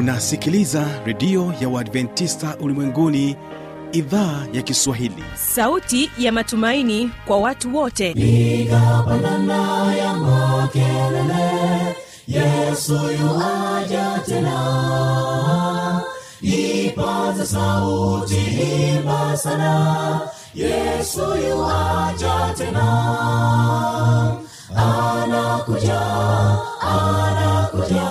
unasikiliza redio ya uadventista ulimwenguni idhaa ya kiswahili. Sauti ya matumaini kwa watu wote. Igapandana ya makelele yesu yuaja tena. Ipaza sauti himba sana yesu yuaja tena. Anakuja anakuja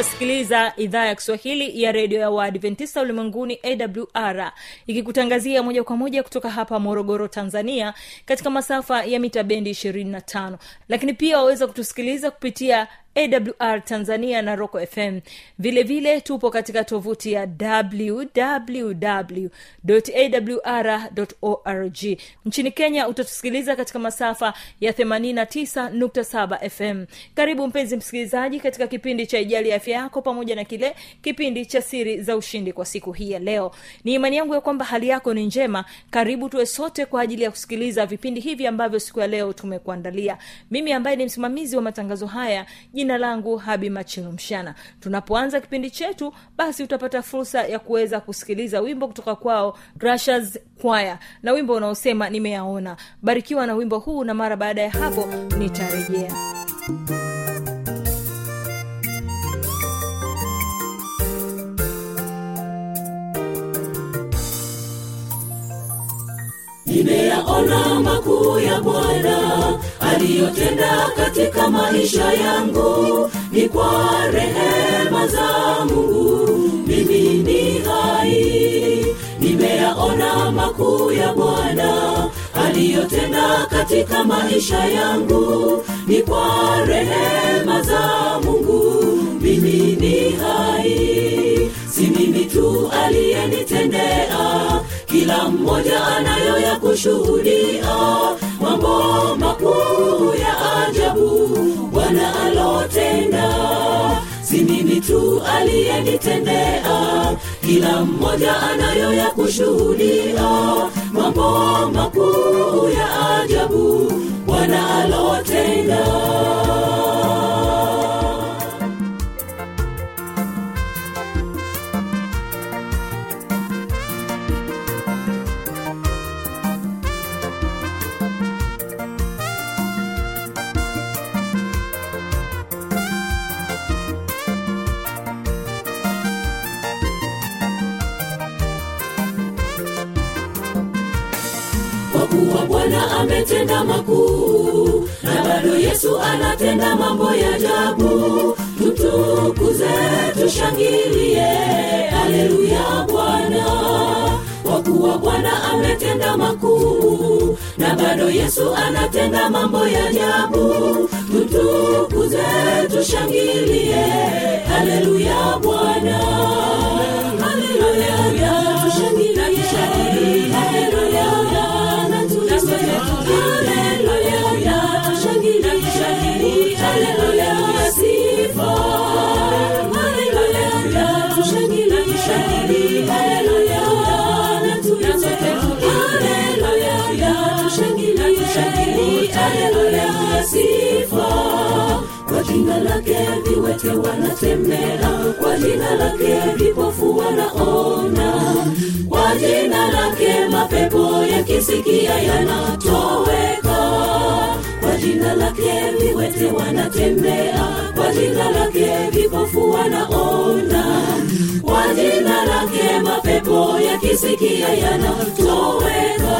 unasikiliza idhaa ya kiswahili ya redio ya waadventista ulimwenguni awr ikikutangazia moja kwa moja kutoka hapa morogoro tanzania katika masafa ya mita bendi 25 lakini pia waweza kutusikiliza kupitia awr tanzania na roco fm vile vile tupo katika tovuti ya wwwawr org. Nchini kenya utatusikiliza katika masafa ya 89.7 fm karibu mpenzi msikilizaji katika kipindi cha ijali ya afya yako pamoja na kile kipindi cha siri za ushindi kwa siku hii ya leo. Ni imani yangu ya kwamba hali yako ni njema. Karibu tuwe sote kwa ajili ya kusikiliza vipindi hivi ambavyo siku ya leo tumekuandalia. Mimi ambaye ni msimamizi wa matangazo haya jina langu habi machilu mshana. Tunapoanza kipindi chetu basi utapata fursa ya kuweza kusikiliza wimbo kutoka kwao Grashas kwaya na wimbo unaosema nimeyaona. Barikiwa na wimbo huu na mara baada ya hapo nitarejea nimeyaona makuu ya bwana aliyotenda katika maisha yangu. Ni kwa rehema za mungu. Mimi ni hai. Nimeyaona makuu ya bwana aliyotenda katika maisha yangu. Ni kwa rehema za mungu. Mimi ni hai. Si mimi tu aliyenitendea kila mmoja anayo ya kushuhudia. Mambo makuu ya ajabu bwana alotenda. Si mimi tu aliyenitendea. Kila mmoja anayo ya kushuhudia. Mambo makuu ya ajabu bwana alotenda bwana makuu. Na bado yesu anatenda mambo ya jabu tutukuze tushangilie. Haleluya bwana. Kwa kuwa bwana ametenda makuu. Na bado yesu anatenda mambo ya jabu tutukuze tushangilie. Haleluya bwana Blue viwete wanatembea. Kwa jina lake vipofu wanaona. Kwa jina lake mapepo yakisikia yanatoweka. Kwa jina lake viwete wanatembea. Kwa jina lake vipofu wanaona. Kwa jina lake mapepo yakisikia yanatoweka.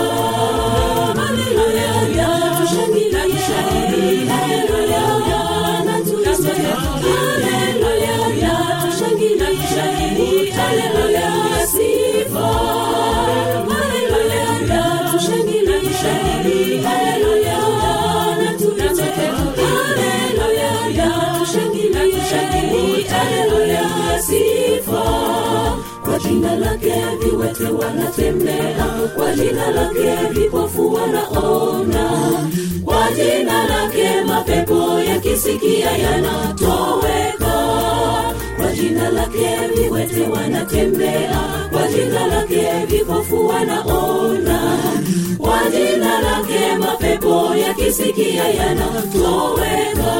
Haleluya tushangilie. Haleluya haleluya sifa. Kwa jina lake viwete wanatembea kwa jina lake vipofu wanaona. Kwa jina lake mapepo yakisikia yanatoweka. Kwa jina lake viwete wanatembea kwa jina lake vipofu wanaona. Kwa jina lake mapepo yakisikia yanatoweka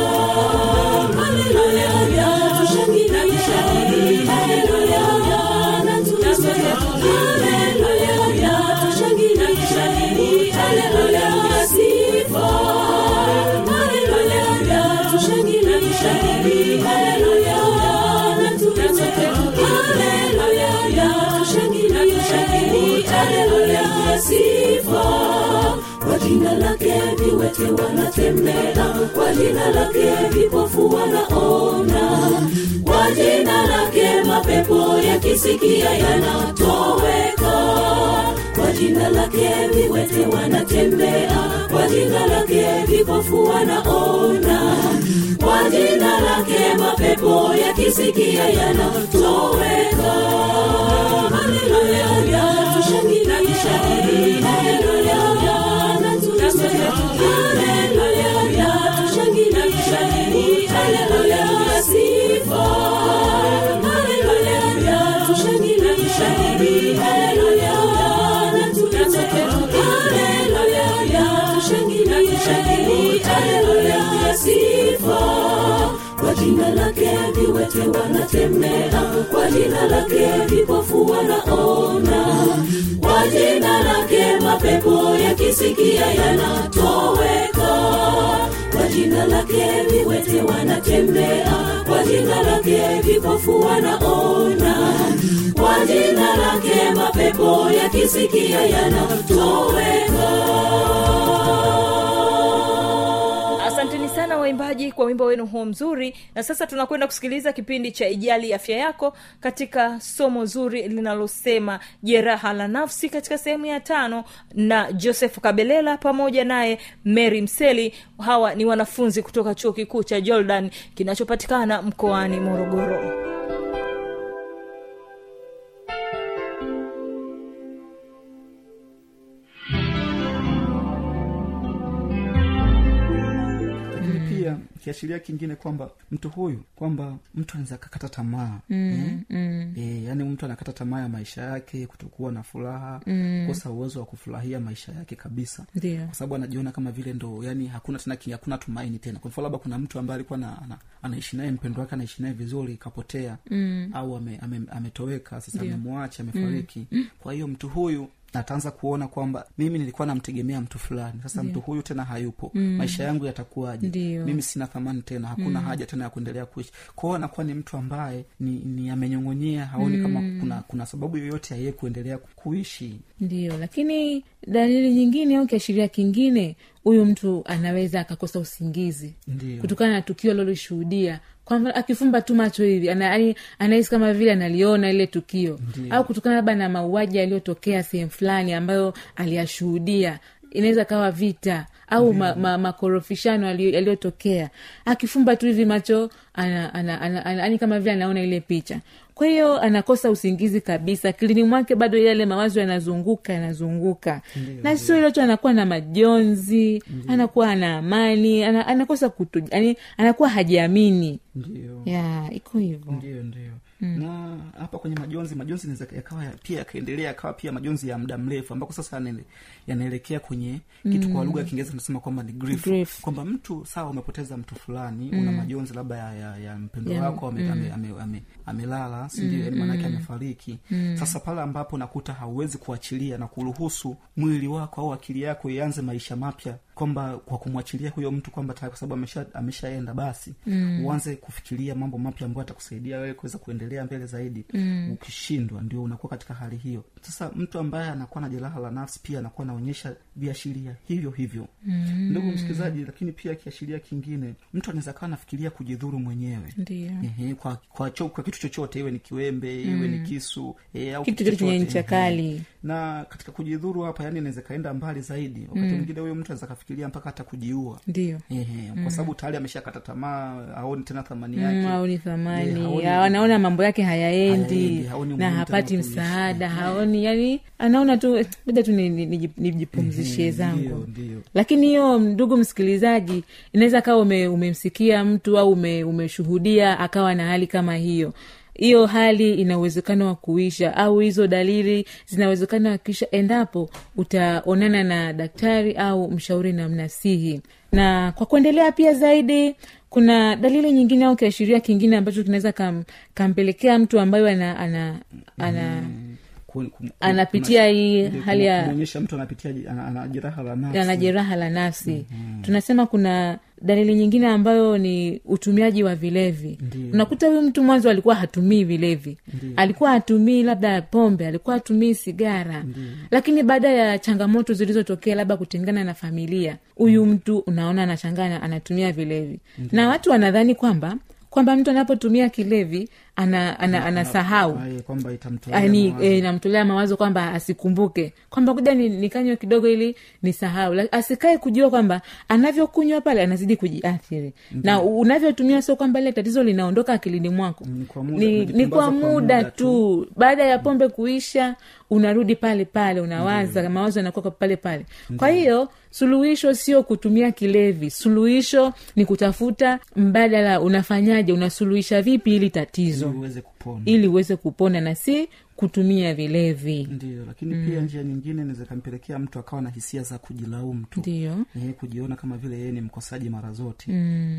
jina lake viwete wanatembea kwa jina lake vipofu wanaona. Kwa jina lake mapepo yakisikia yanatoweka. Kwa jina lake viwete wanatembea kwa jina lake vipofu wanaona. Kwa jina lake mapepo yakisikia yanatoweka. Haleluya tushangilie tushangilie aleluya sifa. Kwa jina lake viwete wanatembea kwa jina lake vipofu wanaona. Kwa jina lake mapepo yakisikia yanatoweka. Kwa jina lake viwete wanatembea kwa jina lake vipofu wanaona. Kwa jina lake mapepo yakisikia yanatoweka asanteni sana waimbaji kwa wimbo wenu huo mzuri. Na sasa tunakwenda kusikiliza kipindi cha ijali afya yako katika somo zuri linalosema jeraha la nafsi katika sehemu ya tano na joseph kabelela pamoja naye mary mseli. Hawa ni wanafunzi kutoka chuo kikuu cha jordan kinachopatikana mkoani morogoro kiashiria kingine kwamba mtu huyu kwamba mtu anaweza akakata tamaa mm, mm. E, yaani mtu anakata tamaa ya maisha yake kutokuwa na furaha mm. kosa uwezo wa kufurahia maisha yake kabisa kwa sababu anajiona kama vile ndo yani hakuna tena hakuna tumaini tena kwa mfano labda kuna mtu ambaye alikuwa na, ana, anaishi naye mpendo wake anaishi naye vizuri kapotea mm. au ame, ame, ametoweka sasa amemwacha amefariki mm. kwa hiyo mtu huyu ataanza kuona kwamba mimi nilikuwa namtegemea mtu fulani. Sasa mtu huyu tena hayupo. Mm. maisha yangu yatakuwaje? Mimi sina thamani tena. Hakuna mm. haja tena ya kuendelea kuishi. Kwao anakuwa ni mtu ambaye ni, ni amenyong'onyea haoni mm. kama kuna kuna sababu yoyote ya yeye kuendelea kuishi. Ndio. Lakini dalili nyingine au kiashiria kingine huyu mtu anaweza akakosa usingizi. Kutokana na tukio alilolishuhudia kwamba akifumba tu macho hivi ana, anahisi kama vile analiona ile tukio Ndiyo. au kutokana labda na mauaji yaliyotokea sehemu fulani ambayo aliyashuhudia inaweza kawa vita au ma, ma, makorofishano yaliyotokea. Akifumba tu hivi macho ana, ana, ana, ana, ani kama vile anaona ile picha. Kwa hiyo anakosa usingizi kabisa. Kilini mwake bado yale mawazo yanazunguka yanazunguka. Na sio ilocho anakuwa na majonzi anakuwa ana amani ana, anakosa kutu yani anakuwa hajiamini. Ya iko hivyo. Ndio ndio na hapa kwenye majonzi majonzi inaweza yakawa ya- pia yakaendelea yakawa pia majonzi ya muda mrefu ambako sasa yanaelekea kwenye kitu kwa lugha ya kiingereza tunasema kwamba ni grief, Grief. kwamba mtu sawa umepoteza mtu fulani una majonzi labda ya, ya, ya mpendo yeah. wako ame, ame, ame, ame, amelala sindio yani maanake amefariki. Sasa pale ambapo nakuta hauwezi kuachilia na kuruhusu mwili wako au akili yako ianze maisha mapya kwamba kwa kumwachilia huyo mtu kwamba tayari kwa sababu amesha ameshaenda basi mm. uanze kufikiria mambo mapya ambayo atakusaidia wewe kuweza kuendelea mbele zaidi. Mm. ukishindwa ndio unakuwa katika hali hiyo. Sasa mtu ambaye anakuwa na jeraha la nafsi pia anakuwa anaonyesha viashiria hivyo hivyo. Mm. ndugu msikilizaji lakini pia kiashiria kingine mtu anaweza kawa anafikiria kujidhuru mwenyewe. Ehe, kwa, kwa, cho, kwa kitu chochote iwe ni kiwembe iwe ni kisu e, au Kitu chenye ncha kali. na katika kujidhuru hapa yani inaweza kaenda mbali zaidi. Wakati mwingine huyo mtu anaweza kafikiria anafikiria mpaka hata kujiua. Ndio. Mm. kwa sababu tayari ameshakata tamaa aoni tena thamani yake. Mm, haoni thamani. Haoni- anaona mambo yake hayaendi. Hayaendi, na hapati msaada haoni yani anaona tu bada tu tu ni- ni- zangu. lakini hiyo ndugu msikilizaji inaweza kawa ume, umemsikia mtu au ume, umeshuhudia akawa na hali kama hiyo hiyo hali ina uwezekano wa kuisha au hizo dalili zina uwezekano wa kuisha endapo utaonana na daktari au mshauri na mnasihi. Na kwa kuendelea pia zaidi kuna dalili nyingine au kiashiria kingine ambacho kinaweza kam, kampelekea mtu ambayo ana ana, ana Ku- ku- ku- Anapitia hii hali ya- mtu anapitia ana, ana jeraha la nafsi. Ana jeraha la nafsi. Tunasema kuna dalili nyingine ambayo ni utumiaji wa vilevi. Unakuta huyu mtu mwanzo alikuwa hatumii vilevi. Alikuwa hatumii labda pombe alikuwa hatumii sigara. Lakini baada ya changamoto zilizotokea labda kutengana na familia huyu mtu unaona anachangana anatumia vilevi. Na watu wanadhani kwamba kwamba mtu anapotumia kilevi ana, ana, anasahau. yani e, namtolea mawazo. kwamba asikumbuke. Kwamba kuja ni- kidogo ili nisahau. La- asikae kujua kwamba anavyokunywa pale anazidi kujiathiri. Na unavyotumia sio kwamba ile tatizo linaondoka akilini mwako. Ni kwa muda, ni, ni kwa muda, kwa muda muda tu. Baada ya pombe kuisha unarudi pale pale unawaza mawazo yanakuwa pale pale. Kwa hiyo suluhisho sio kutumia kilevi. Suluhisho ni kutafuta mbadala unafanyaje unasuluhisha vipi ili tatizo. Ili uweze kupona. Ili uweze kupona na si kutumia vilevi. Ndio lakini pia njia nyingine inaweza kampelekea mtu akawa na hisia za kujilaumu tu. Ndio eh, kujiona kama vile yeye ni mkosaji mara zote.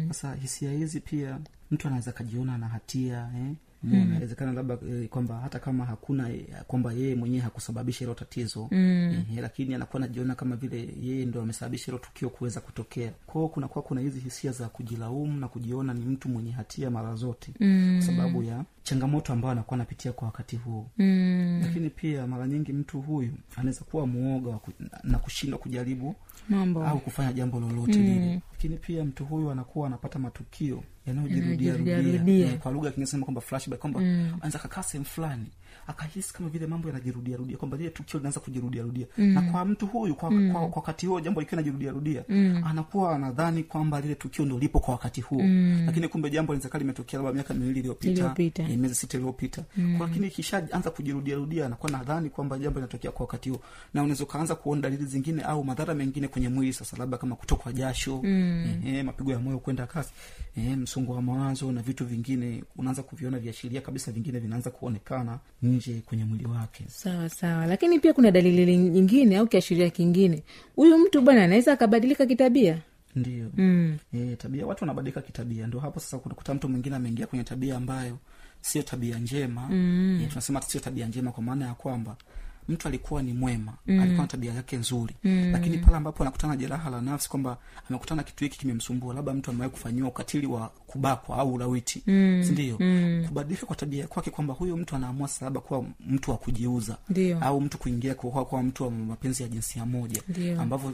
Sasa hisia hizi pia mtu anaweza kajiona na hatia eh? Mm. inawezekana labda e, kwamba hata kama hakuna eh, kwamba yeye mwenyewe hakusababisha hilo tatizo mm. e, lakini anakuwa anajiona kama vile yeye ndo amesababisha hilo tukio kuweza kutokea kwao kunakuwa kuna hizi hisia za kujilaumu na kujiona ni mtu mwenye hatia mara zote mm. kwa sababu ya changamoto ambayo anakuwa anapitia kwa wakati huo mm. lakini pia mara nyingi mtu huyu anaweza kuwa ku, na kushindwa kujaribu mambo. Au kufanya jambo lolote lile. Lakini pia mtu huyu anakuwa anapata matukio yanayojirudia Yanayojirudia rudia rudia. Eh, kwa lugha ya kwamba flashback kwamba anaweza kakaa sehemu fulani akahisi kama vile mambo yanajirudia rudia kwamba lile tukio linaanza kujirudia rudia. Na kwa mtu huyu kwa, kwa, kwa wakati huo jambo likiwa linajirudia rudia anakuwa anadhani kwamba lile tukio ndo lipo kwa wakati huo. Lakini kumbe jambo linaweza limetokea labda miaka miwili iliyopita eh, miezi sita iliyopita. Kwa lakini ikishaanza kujirudia rudia anakuwa nadhani kwamba jambo linatokea kwa wakati huo. Na unaweza ukaanza kuona dalili zingine au madhara mengine kwenye mwili sasa labda kama kutokwa jasho mm. eh, mapigo ya moyo kwenda kasi eh, msongo wa mawazo na vitu vingine. Unaanza kuviona viashiria kabisa vingine vinaanza kuonekana nje kwenye mwili wake. Sawa sawa. Lakini pia kuna dalili nyingine au kiashiria kingine. Huyu mtu bwana anaweza akabadilika kitabia? Ndio. Mm. e, tabia watu wanabadilika kitabia. Ndio hapo sasa kunakuta mtu mwingine ameingia kwenye tabia ambayo sio tabia njema. Mm. e, tunasema sio tabia njema kwa maana ya kwamba mtu alikuwa ni mwema mm. alikuwa na tabia yake nzuri mm. lakini pale ambapo anakutana jeraha la nafsi kwamba amekutana kitu hiki kimemsumbua labda mtu amewahi kufanyiwa ukatili wa kubakwa au ulawiti mm. sindio mm. kubadilika kwa tabia kwake kwamba huyo mtu anaamua sasa labda kuwa mtu wa kujiuza au mtu kuingia kwa, kwa mtu wa mapenzi ya jinsia moja ambavyo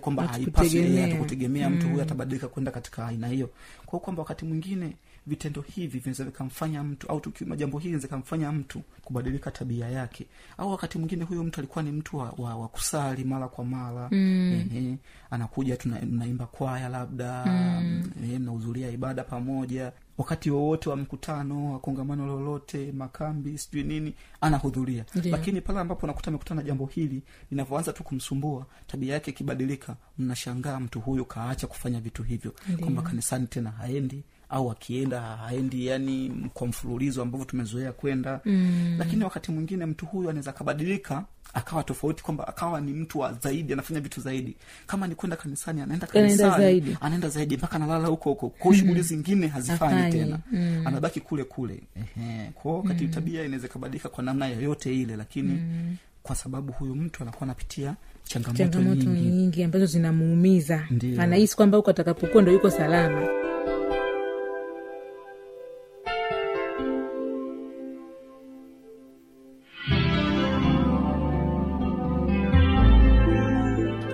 kwamba haipaswi hatukutegemea mtu huyo atabadilika kwenda katika aina hiyo kwao kwamba wakati mwingine vitendo hivi vinaweza vikamfanya mtu au tukio jambo hili linaweza kamfanya mtu kubadilika tabia yake. Au wakati mwingine huyo mtu alikuwa ni mtu wa, wa, wa kusali mara kwa mara. Mm. ehe, anakuja tunaimba kwaya labda mm. mnahudhuria ibada pamoja. Wakati wowote wa mkutano wa kongamano lolote makambi sijui nini anahudhuria. Yeah. lakini pale ambapo nakuta amekutana na jambo hili linavyoanza tu kumsumbua tabia yake ikibadilika mnashangaa mtu huyu kaacha kufanya vitu hivyo. Kwamba kanisani tena haendi au akienda haendi yani kwa mfululizo ambavyo tumezoea kwenda. Mm. lakini wakati mwingine mtu huyu anaweza akabadilika akawa tofauti kwamba akawa ni mtu wa zaidi anafanya vitu zaidi. Kama ni kwenda kanisani anaenda kanisani anaenda zaidi mpaka analala huko huko. Kwao shughuli zingine hazifanyi tena. Mm. anabaki kule kule. Ehe. kwao mm. tabia inaweza ikabadilika kwa namna yoyote ile lakini kwa sababu huyu mtu anakuwa anapitia changamoto, changamoto nyingi. nyingi ambazo zinamuumiza. Anahisi kwamba huko atakapokuwa ndo yuko salama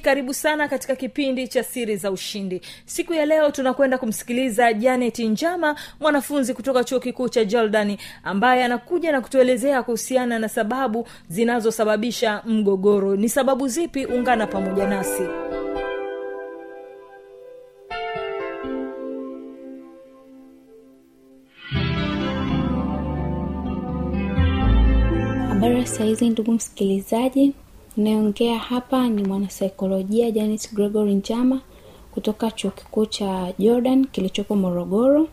karibu sana katika kipindi cha siri za ushindi. Siku ya leo tunakwenda kumsikiliza janet njama mwanafunzi kutoka chuo kikuu cha jordani ambaye anakuja na kutuelezea kuhusiana na sababu zinazosababisha mgogoro. Ni sababu zipi? Ungana pamoja nasi. Habari sahizi ndugu msikilizaji inayoongea hapa ni mwanasaikolojia janet gregory njama kutoka chuo kikuu cha jordan kilichopo morogoro.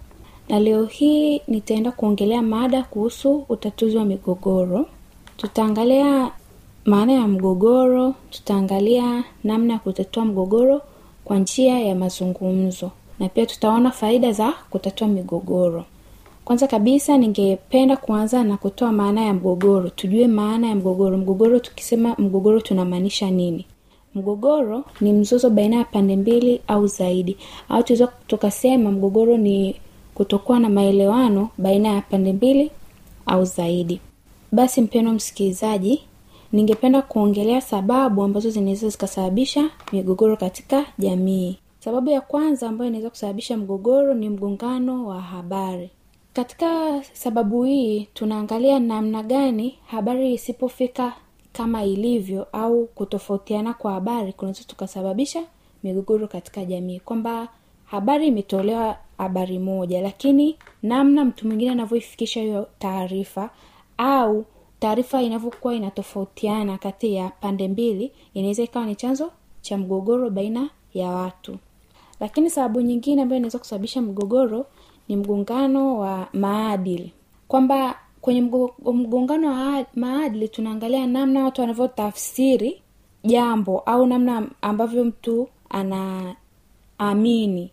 Na leo hii nitaenda kuongelea mada kuhusu utatuzi wa migogoro. Tutaangalia maana ya mgogoro tutaangalia namna ya kutatua mgogoro kwa njia ya mazungumzo. Na pia tutaona faida za kutatua migogoro kwanza kabisa ningependa kuanza na kutoa maana ya mgogoro. Tujue maana ya mgogoro. Mgogoro tukisema mgogoro tunamaanisha nini? Mgogoro ni mzozo baina ya pande mbili au zaidi. Au tunaweza tukasema mgogoro ni kutokuwa na maelewano baina ya pande mbili au zaidi. Basi mpendo msikilizaji ningependa kuongelea sababu ambazo zinaweza zikasababisha migogoro katika jamii. Sababu ya kwanza ambayo inaweza kusababisha mgogoro ni mgongano wa habari katika sababu hii tunaangalia namna gani habari isipofika kama ilivyo au kutofautiana kwa habari kunaweza tukasababisha migogoro katika jamii. Kwamba habari imetolewa habari moja lakini namna mtu mwingine anavyoifikisha hiyo taarifa au taarifa inavyokuwa inatofautiana kati ya pande mbili inaweza ikawa ni chanzo cha mgogoro baina ya watu. Lakini sababu nyingine ambayo inaweza kusababisha mgogoro ni mgongano wa maadili. Kwamba kwenye mgongano wa maadili tunaangalia namna watu wanavyotafsiri jambo au namna ambavyo mtu anaamini.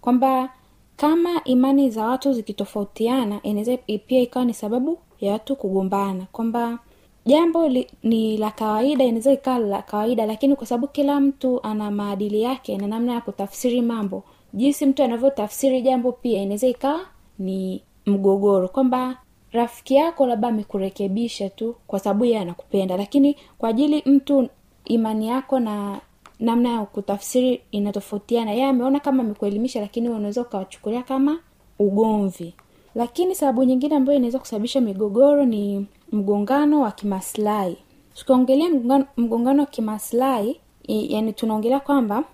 Kwamba kama imani za watu zikitofautiana inaweza pia ikawa ni sababu ya watu kugombana. Kwamba jambo li, ni la kawaida inaweza ikawa la kawaida lakini kwa sababu kila mtu ana maadili yake na namna ya kutafsiri mambo jinsi mtu anavyotafsiri jambo pia inaweza ikawa ni mgogoro kwamba rafiki yako labda amekurekebisha tu kwa sababu yeye anakupenda lakini kwa ajili mtu imani yako na namna ya kutafsiri inatofautiana. Yeye ameona kama amekuelimisha lakini unaweza ukawachukulia kama ugomvi. Lakini sababu nyingine ambayo inaweza kusababisha migogoro ni mgongano wa kimaslahi. Tukiongelea mgongano wa kimaslahi yani tunaongelea kwamba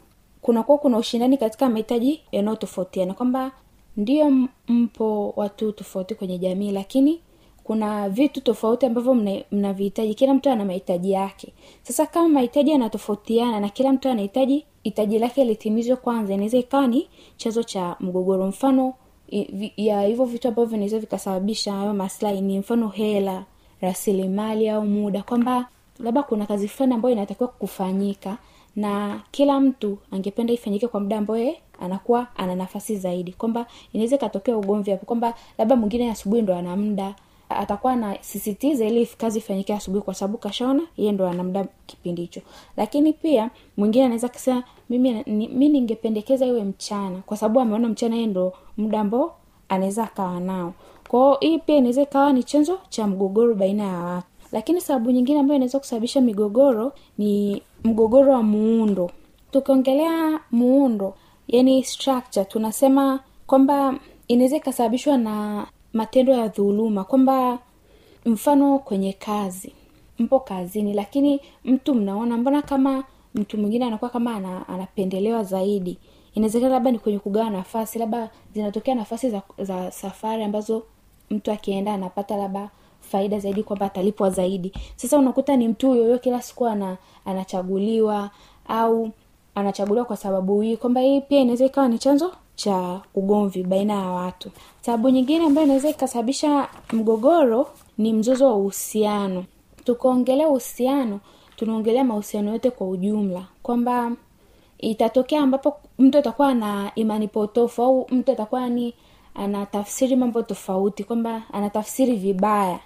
kunakuwa kuna ushindani katika mahitaji yanayotofautiana. Kwamba ndio mpo watu tofauti kwenye jamii lakini kuna vitu tofauti ambavyo mna- mnavihitaji. Kila mtu ana mahitaji yake. Sasa kama mahitaji yanatofautiana na kila mtu anahitaji hitaji lake litimizwe kwanza. Inaweza ikawa ni chanzo cha mgogoro. Mfano ya hivyo vitu ambavyo vinaweza vikasababisha hayo maslahi ni mfano hela rasilimali au muda. Kwamba labda kuna kazi fulani ambayo inatakiwa kufanyika na kila mtu angependa ifanyike kwa muda ambaye anakuwa ana nafasi zaidi. Kwamba inaweza ikatokea ugomvi hapo kwamba labda mwingine asubuhi ndo ana muda. Atakuwa anasisitiza ili kazi ifanyike asubuhi kwa sababu kashaona yeye ndo ana muda kipindi hicho. Lakini pia mwingine anaweza kusema mimi mi ningependekeza iwe mchana kwa sababu ameona mchana yeye ndo muda ambao anaweza akawa nao. Kwao hii pia inaweza ikawa ni chanzo cha mgogoro baina ya watu lakini sababu nyingine ambayo inaweza kusababisha migogoro ni mgogoro wa muundo. Tukiongelea muundo yani structure tunasema kwamba inaweza ikasababishwa na matendo ya dhuluma kwamba mfano kwenye kazi mpo kazini lakini mtu mnaona mbona kama mtu mwingine anakuwa kama ana, anapendelewa zaidi? Inawezekana labda ni kwenye kugawa nafasi labda zinatokea nafasi za, za safari ambazo mtu akienda anapata labda faida zaidi kwamba atalipwa zaidi. Sasa unakuta ni mtu huyo huyo kila siku ana, anachaguliwa au anachaguliwa kwa sababu hii kwamba hii pia inaweza ikawa ni chanzo cha ugomvi baina ya watu. Sababu nyingine ambayo inaweza ikasababisha mgogoro ni mzozo wa uhusiano. Tukaongelea uhusiano tunaongelea mahusiano yote kwa ujumla. Kwamba itatokea ambapo mtu atakuwa na imani potofu au mtu atakuwa ni anatafsiri mambo tofauti kwamba anatafsiri vibaya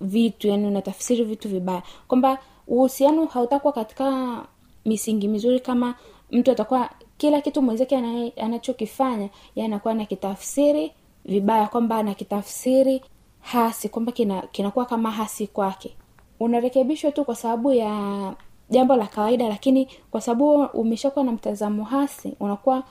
vitu yani unatafsiri vitu vibaya. Kwamba uhusiano hautakuwa katika misingi mizuri kama mtu atakuwa kila kitu mwenzake anachokifanya ye anakuwa nakitafsiri vibaya kwamba anakitafsiri hasi kwamba kina- kinakuwa kama hasi kwake. Unarekebishwa tu kwa sababu ya jambo la kawaida lakini kwa sababu umeshakuwa na mtazamo hasi unakuwa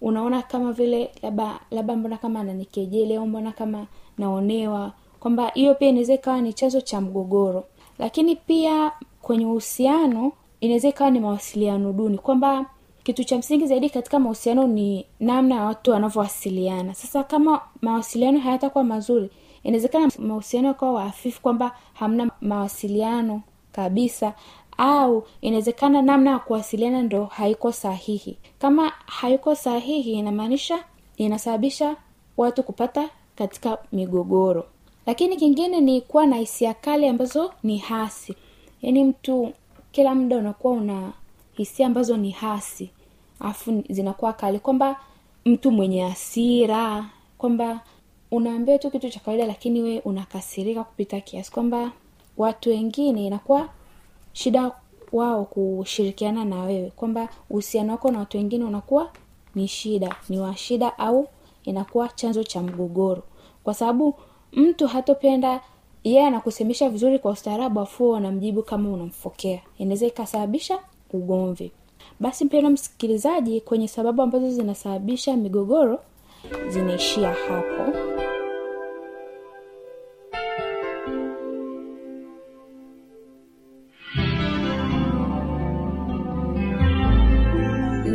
unaona kama vile labda labda mbona kama ananikejeli au mbona kama naonewa kwamba hiyo pia inaweza ikawa ni chanzo cha mgogoro. Lakini pia kwenye uhusiano inaweza ikawa ni mawasiliano duni kwamba kitu cha msingi zaidi katika mahusiano ni namna ya watu wanavyowasiliana. Sasa kama mawasiliano hayatakuwa mazuri inawezekana mahusiano yakawa waafifu kwamba hamna mawasiliano kabisa au inawezekana namna ya kuwasiliana ndo haiko sahihi. Kama haiko sahihi inamaanisha inasababisha watu kupata katika migogoro lakini kingine ni kuwa na hisia kali ambazo ni hasi. Yaani mtu kila muda unakuwa una hisia ambazo ni hasi. Afu zinakuwa kali. Kwamba mtu mwenye hasira kwamba unaambia tu kitu cha kawaida lakini we unakasirika kupita kiasi. Kwamba watu wengine inakuwa shida wao kushirikiana na wewe. Kwamba uhusiano wako na watu wengine unakuwa ni shida ni wa shida au inakuwa chanzo cha mgogoro. Kwa sababu mtu hatopenda yeye anakusemesha vizuri kwa ustaarabu afu wanamjibu kama unamfokea. Inaweza ikasababisha ugomvi. Basi mpendwa msikilizaji kwenye sababu ambazo zinasababisha migogoro zinaishia hapo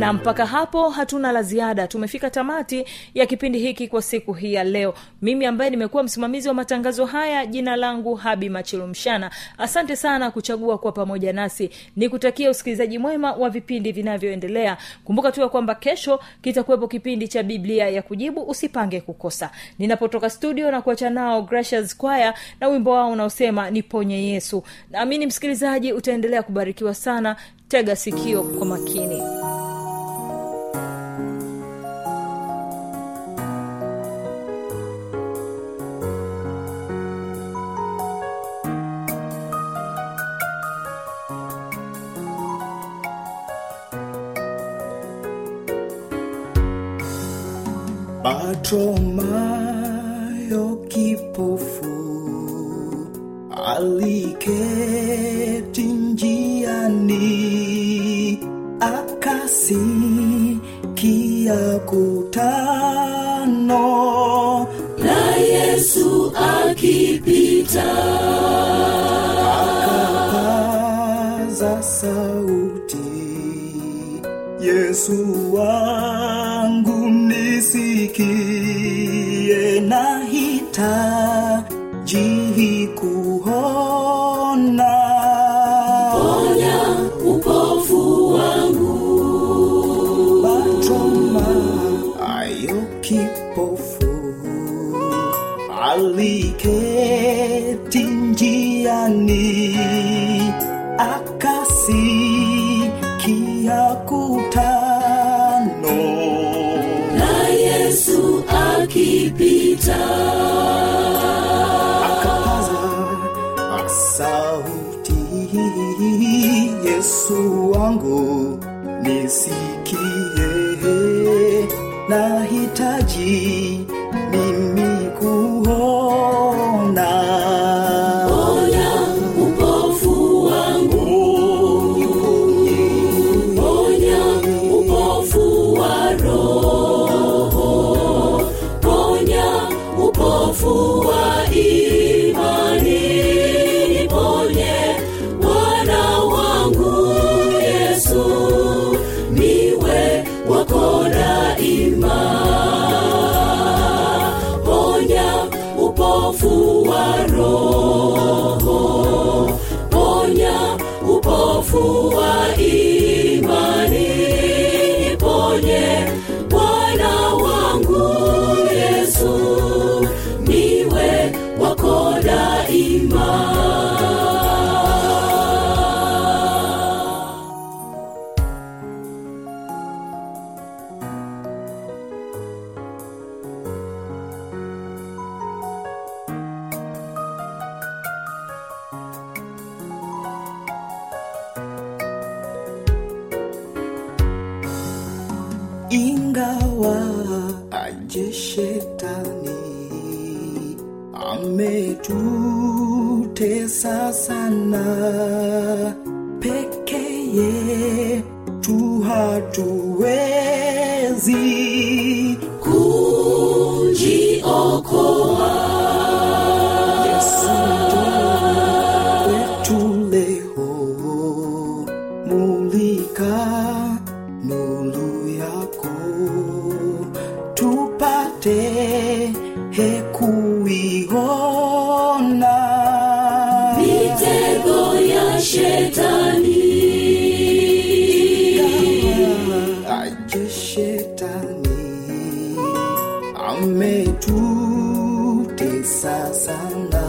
na mpaka hapo hatuna la ziada. Tumefika tamati ya kipindi hiki kwa siku hii ya leo. Mimi ambaye nimekuwa msimamizi wa matangazo haya jina langu habi machilumshana asante sana kuchagua kuwa pamoja nasi. Nikutakia usikilizaji mwema wa vipindi vinavyoendelea. Kumbuka tu kwamba kesho kitakuwepo kipindi cha biblia ya kujibu usipange kukosa. Ninapotoka studio na kuacha nao gracious choir na wimbo wao unaosema niponye yesu. Naamini msikilizaji utaendelea kubarikiwa sana. Tega sikio kwa makini Bartimayo kipofu aliketi njiani akasikia kutano. Na yesu akipita akapaza sauti yesu wangu nisikie nahitaji kuona nisikie nahitaji yote hekuiona. Mitego ya shetani. Aje shetani. Ametutesa sana.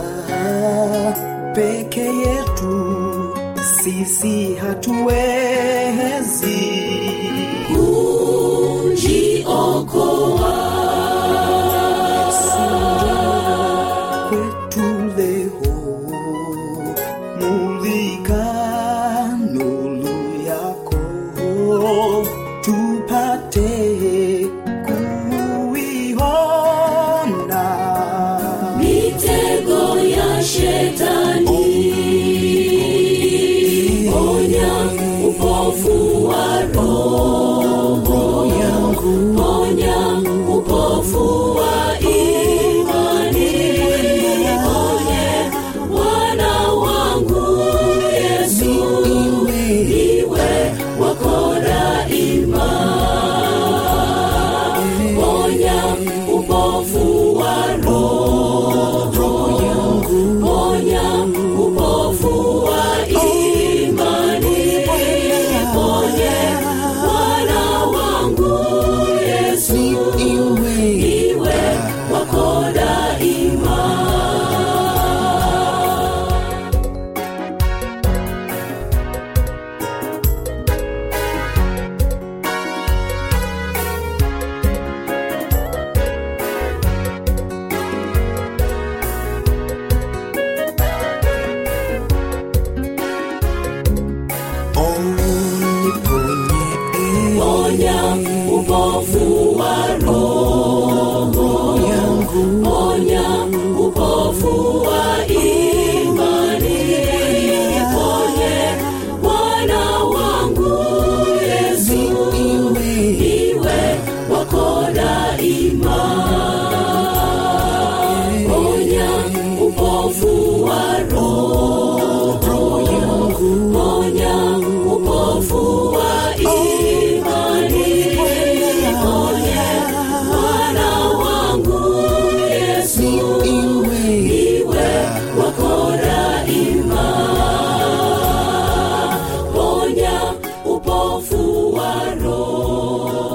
Peke yetu sisi hatuwezi 光复。makovu wa roho yangu